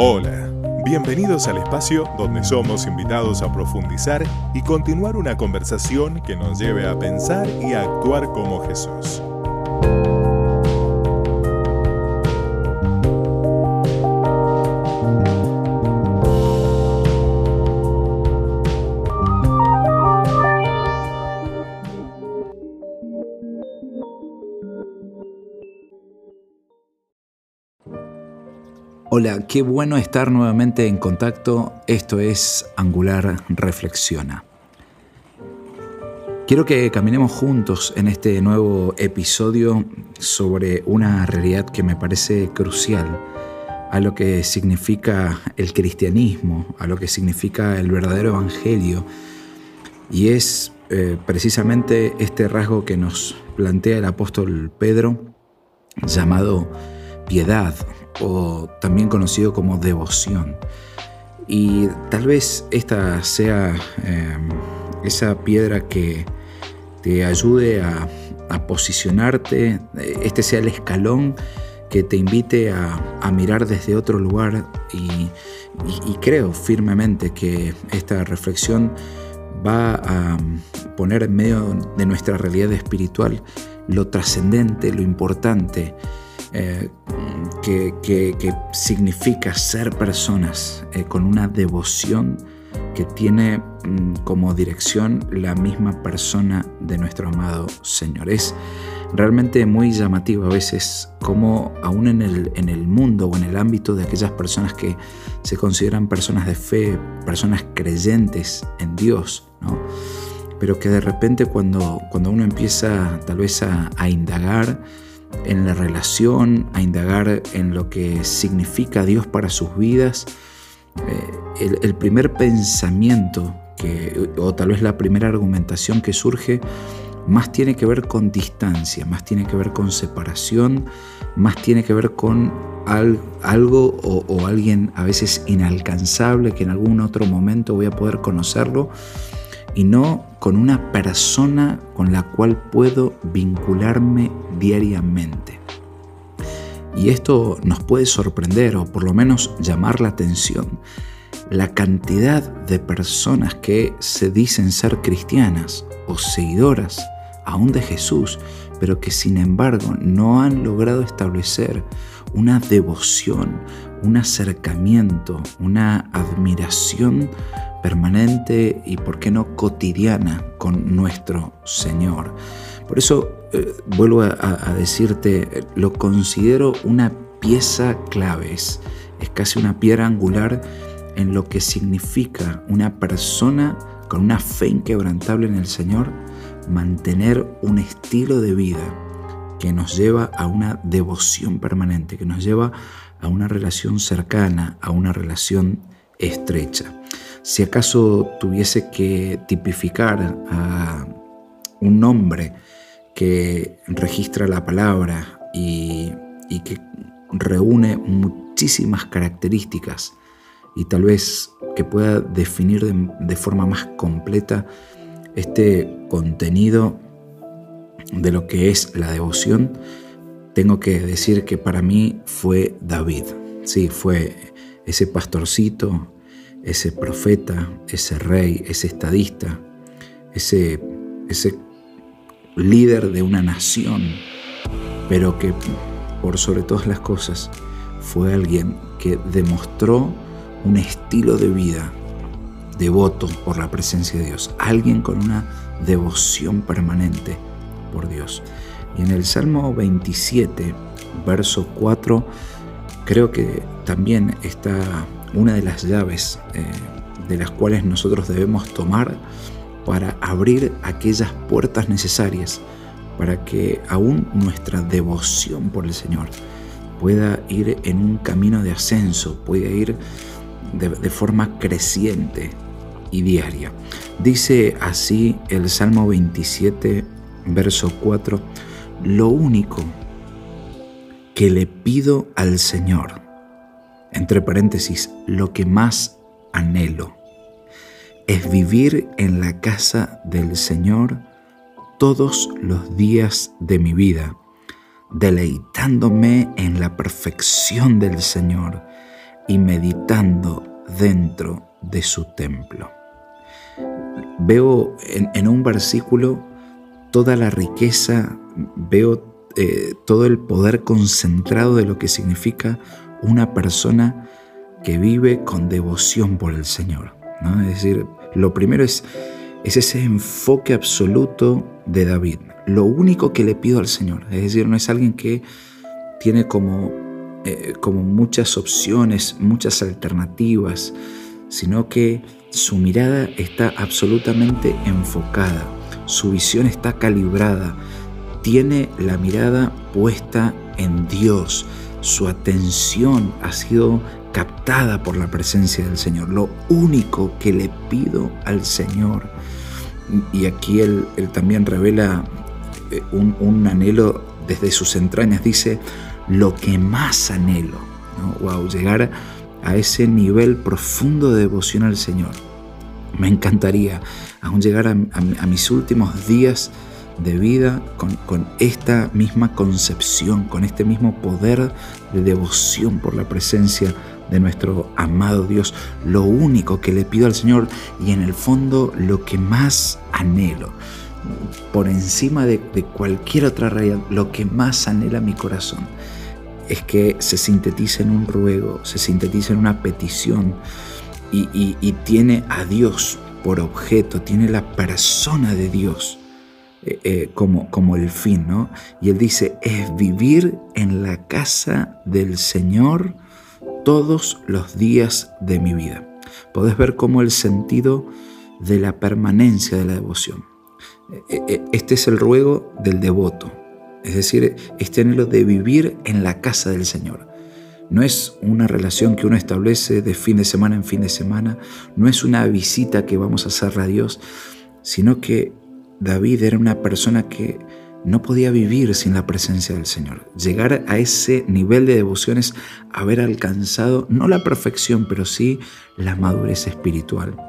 Hola, bienvenidos al espacio donde somos invitados a profundizar y continuar una conversación que nos lleve a pensar y a actuar como Jesús. Hola, qué bueno estar nuevamente en contacto. Esto es Angular Reflexiona. Quiero que caminemos juntos en este nuevo episodio sobre una realidad que me parece crucial a lo que significa el cristianismo, a lo que significa el verdadero evangelio. Y es eh, precisamente este rasgo que nos plantea el apóstol Pedro llamado piedad o también conocido como devoción. Y tal vez esta sea em, esa piedra que te ayude a, posicionarte, este sea el escalón que te invite a, mirar desde otro lugar y, creo firmemente que esta reflexión va a poner en medio de nuestra realidad espiritual lo trascendente, lo importante, eh, que, significa ser personas eh, con una devoción que tiene mm, como dirección la misma persona de nuestro amado Señor. Es realmente muy llamativo a veces como aún en el, en el mundo o en el ámbito de aquellas personas que se consideran personas de fe, personas creyentes en Dios, ¿no? pero que de repente cuando, cuando uno empieza tal vez a indagar, en la relación, a indagar en lo que significa Dios para sus vidas, eh, el, primer pensamiento que, o tal vez la primera argumentación que surge más tiene que ver con distancia, más tiene que ver con separación, más tiene que ver con algo o, o, alguien a veces inalcanzable que en algún otro momento voy a poder conocerlo y no con una persona con la cual puedo vincularme diariamente. Y esto nos puede sorprender o por lo menos llamar la atención. La cantidad de personas que se dicen ser cristianas o seguidoras aún de Jesús, pero que sin embargo no han logrado establecer una devoción, un acercamiento, una admiración permanente y, por qué no, cotidiana con nuestro Señor. Por eso eh, vuelvo a, decirte, lo considero una pieza clave, es, casi una piedra angular en lo que significa una persona con una fe inquebrantable en el Señor, mantener un estilo de vida que nos lleva a una devoción permanente, que nos lleva a una relación cercana, a una relación estrecha. Si acaso tuviese que tipificar a un nombre que registra la palabra y, que reúne muchísimas características y tal vez que pueda definir de, forma más completa este contenido de lo que es la devoción, tengo que decir que para mí fue David. Sí, fue ese pastorcito, ese profeta, ese rey, ese estadista, ese, ese líder de una nación, pero que por sobre todas las cosas fue alguien que demostró un estilo de vida devoto por la presencia de Dios, alguien con una devoción permanente por Dios. Y en el Salmo 27, verso 4, creo que también está una de las llaves eh, de las cuales nosotros debemos tomar para abrir aquellas puertas necesarias para que aún nuestra devoción por el Señor pueda ir en un camino de ascenso, pueda ir de, de forma creciente y diaria. Dice así el Salmo 27, verso 4, lo único que le pido al Señor entre paréntesis, lo que más anhelo es vivir en la casa del Señor todos los días de mi vida, deleitándome en la perfección del Señor y meditando dentro de su templo. Veo en, un versículo toda la riqueza, veo eh, todo el poder concentrado de lo que significa una persona que vive con devoción por el Señor. ¿no? Es decir, lo primero es, es ese enfoque absoluto de David. Lo único que le pido al Señor. Es decir, no es alguien que tiene como, eh, como muchas opciones, muchas alternativas, sino que su mirada está absolutamente enfocada, su visión está calibrada, tiene la mirada puesta en Dios, su atención ha sido captada por la presencia del Señor. Lo único que le pido al Señor, y aquí él, también revela eh, un, anhelo desde sus entrañas, dice, lo que más anhelo, wow, llegar a ese nivel profundo de devoción al Señor. Me encantaría aún llegar a mis últimos días de vida con, esta misma concepción, con este mismo poder de devoción por la presencia de nuestro amado Dios. Lo único que le pido al Señor y en el fondo lo que más anhelo, por encima de, cualquier otra realidad, lo que más anhela mi corazón es que se sintetice en un ruego, se sintetice en una petición y tiene a Dios por objeto, tiene la persona de Dios eh, eh, como, como el fin, ¿no? Y él dice, es vivir en la casa del Señor todos los días de mi vida. Podés ver cómo el sentido de la permanencia de la devoción. Eh, este es el ruego del devoto, es decir, este anhelo de vivir en la casa del Señor. No es una relación que uno establece de fin de semana en fin de semana, no es una visita que vamos a hacerle a Dios, sino que David era una persona que no podía vivir sin la presencia del Señor. Llegar a ese nivel de devoción es haber alcanzado no la perfección, pero sí la madurez espiritual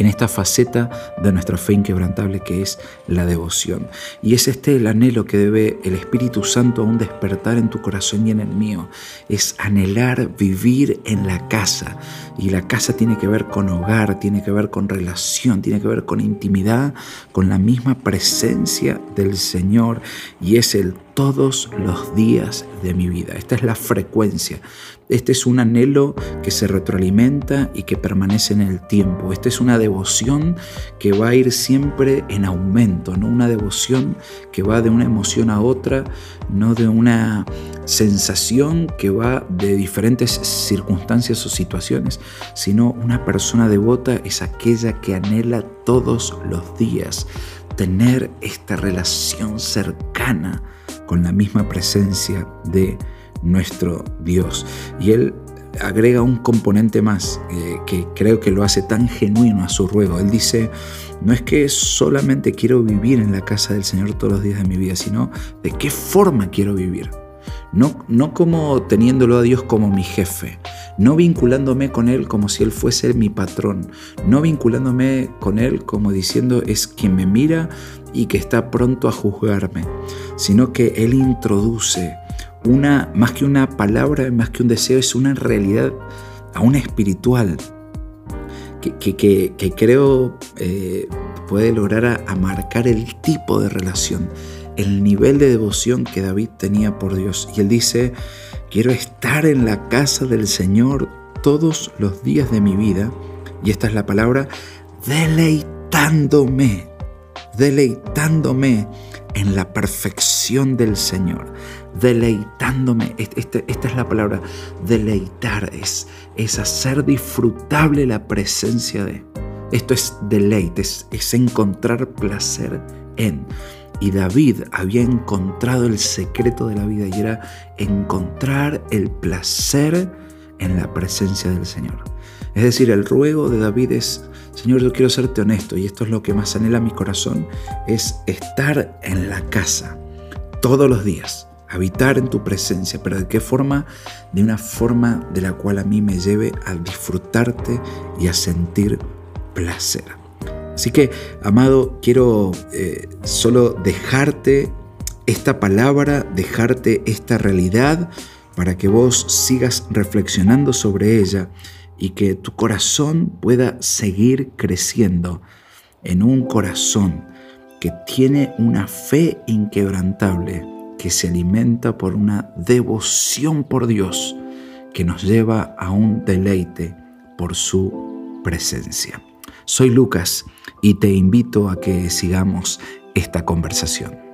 en esta faceta de nuestra fe inquebrantable que es la devoción. Y es este el anhelo que debe el Espíritu Santo aún despertar en tu corazón y en el mío. Es anhelar vivir en la casa. Y la casa tiene que ver con hogar, tiene que ver con relación, tiene que ver con intimidad, con la misma presencia del Señor. Y es el todos los días de mi vida. Esta es la frecuencia. Este es un anhelo que se retroalimenta y que permanece en el tiempo. Esta es una devoción que va a ir siempre en aumento, no una devoción que va de una emoción a otra, no de una sensación que va de diferentes circunstancias o situaciones, sino una persona devota es aquella que anhela todos los días tener esta relación cercana con la misma presencia de nuestro Dios. Y él agrega un componente más eh, que creo que lo hace tan genuino a su ruego. Él dice, no es que solamente quiero vivir en la casa del Señor todos los días de mi vida, sino de qué forma quiero vivir. No, no como teniéndolo a Dios como mi jefe, no vinculándome con Él como si Él fuese mi patrón, no vinculándome con Él como diciendo es quien me mira y que está pronto a juzgarme, sino que Él introduce una, más que una palabra, más que un deseo, es una realidad aún espiritual que, creo eh, puede lograr a, marcar el tipo de relación, el nivel de devoción que David tenía por Dios. Y él dice, quiero estar en la casa del Señor todos los días de mi vida, y esta es la palabra, deleitándome deleitándome en la perfección del Señor, deleitándome, este, esta es la palabra, deleitar, es, es hacer disfrutable la presencia de. Esto es deleite, es, es encontrar placer en. Y David había encontrado el secreto de la vida y era encontrar el placer en la presencia del Señor. Es decir, el ruego de David es Señor, yo quiero serte honesto y esto es lo que más anhela mi corazón, es estar en la casa todos los días, habitar en tu presencia, pero ¿de qué forma? De una forma de la cual a mí me lleve a disfrutarte y a sentir placer. Así que, amado, quiero eh, solo dejarte esta palabra, dejarte esta realidad para que vos sigas reflexionando sobre ella y que tu corazón pueda seguir creciendo en un corazón que tiene una fe inquebrantable, que se alimenta por una devoción por Dios, que nos lleva a un deleite por su presencia. Soy Lucas y te invito a que sigamos esta conversación.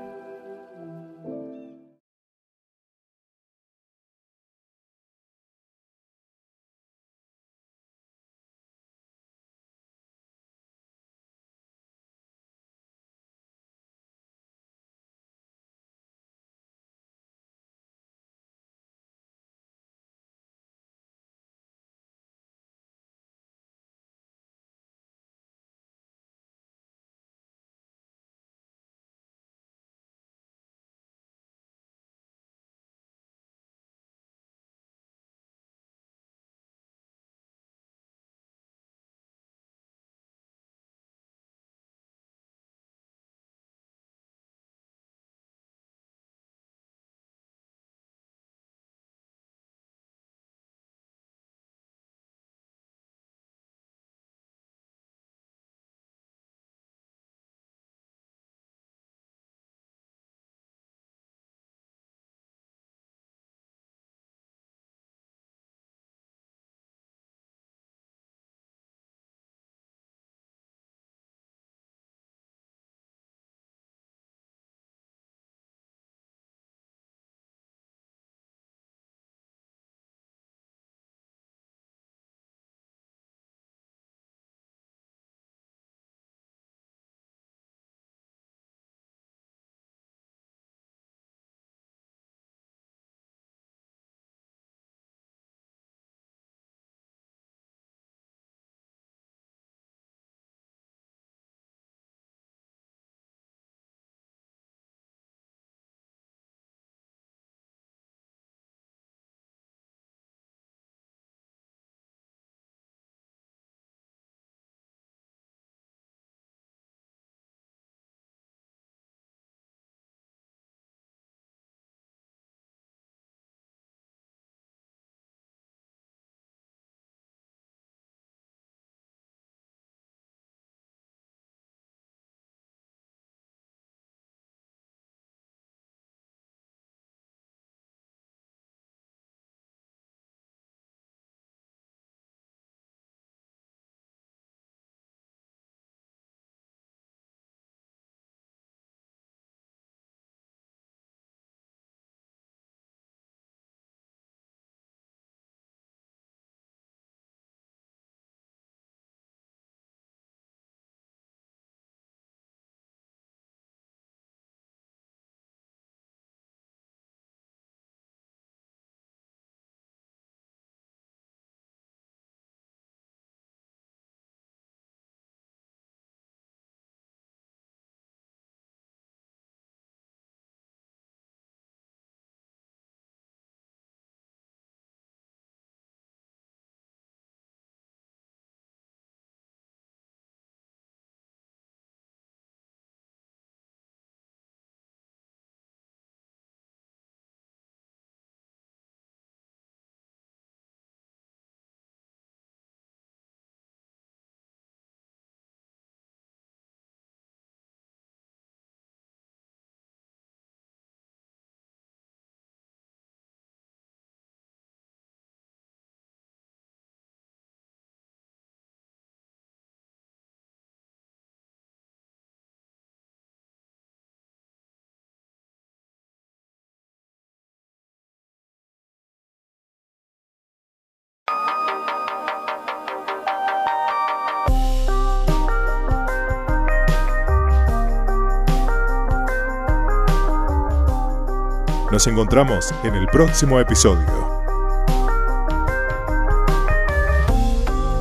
Nos encontramos en el próximo episodio.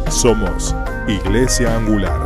Somos Iglesia Angular.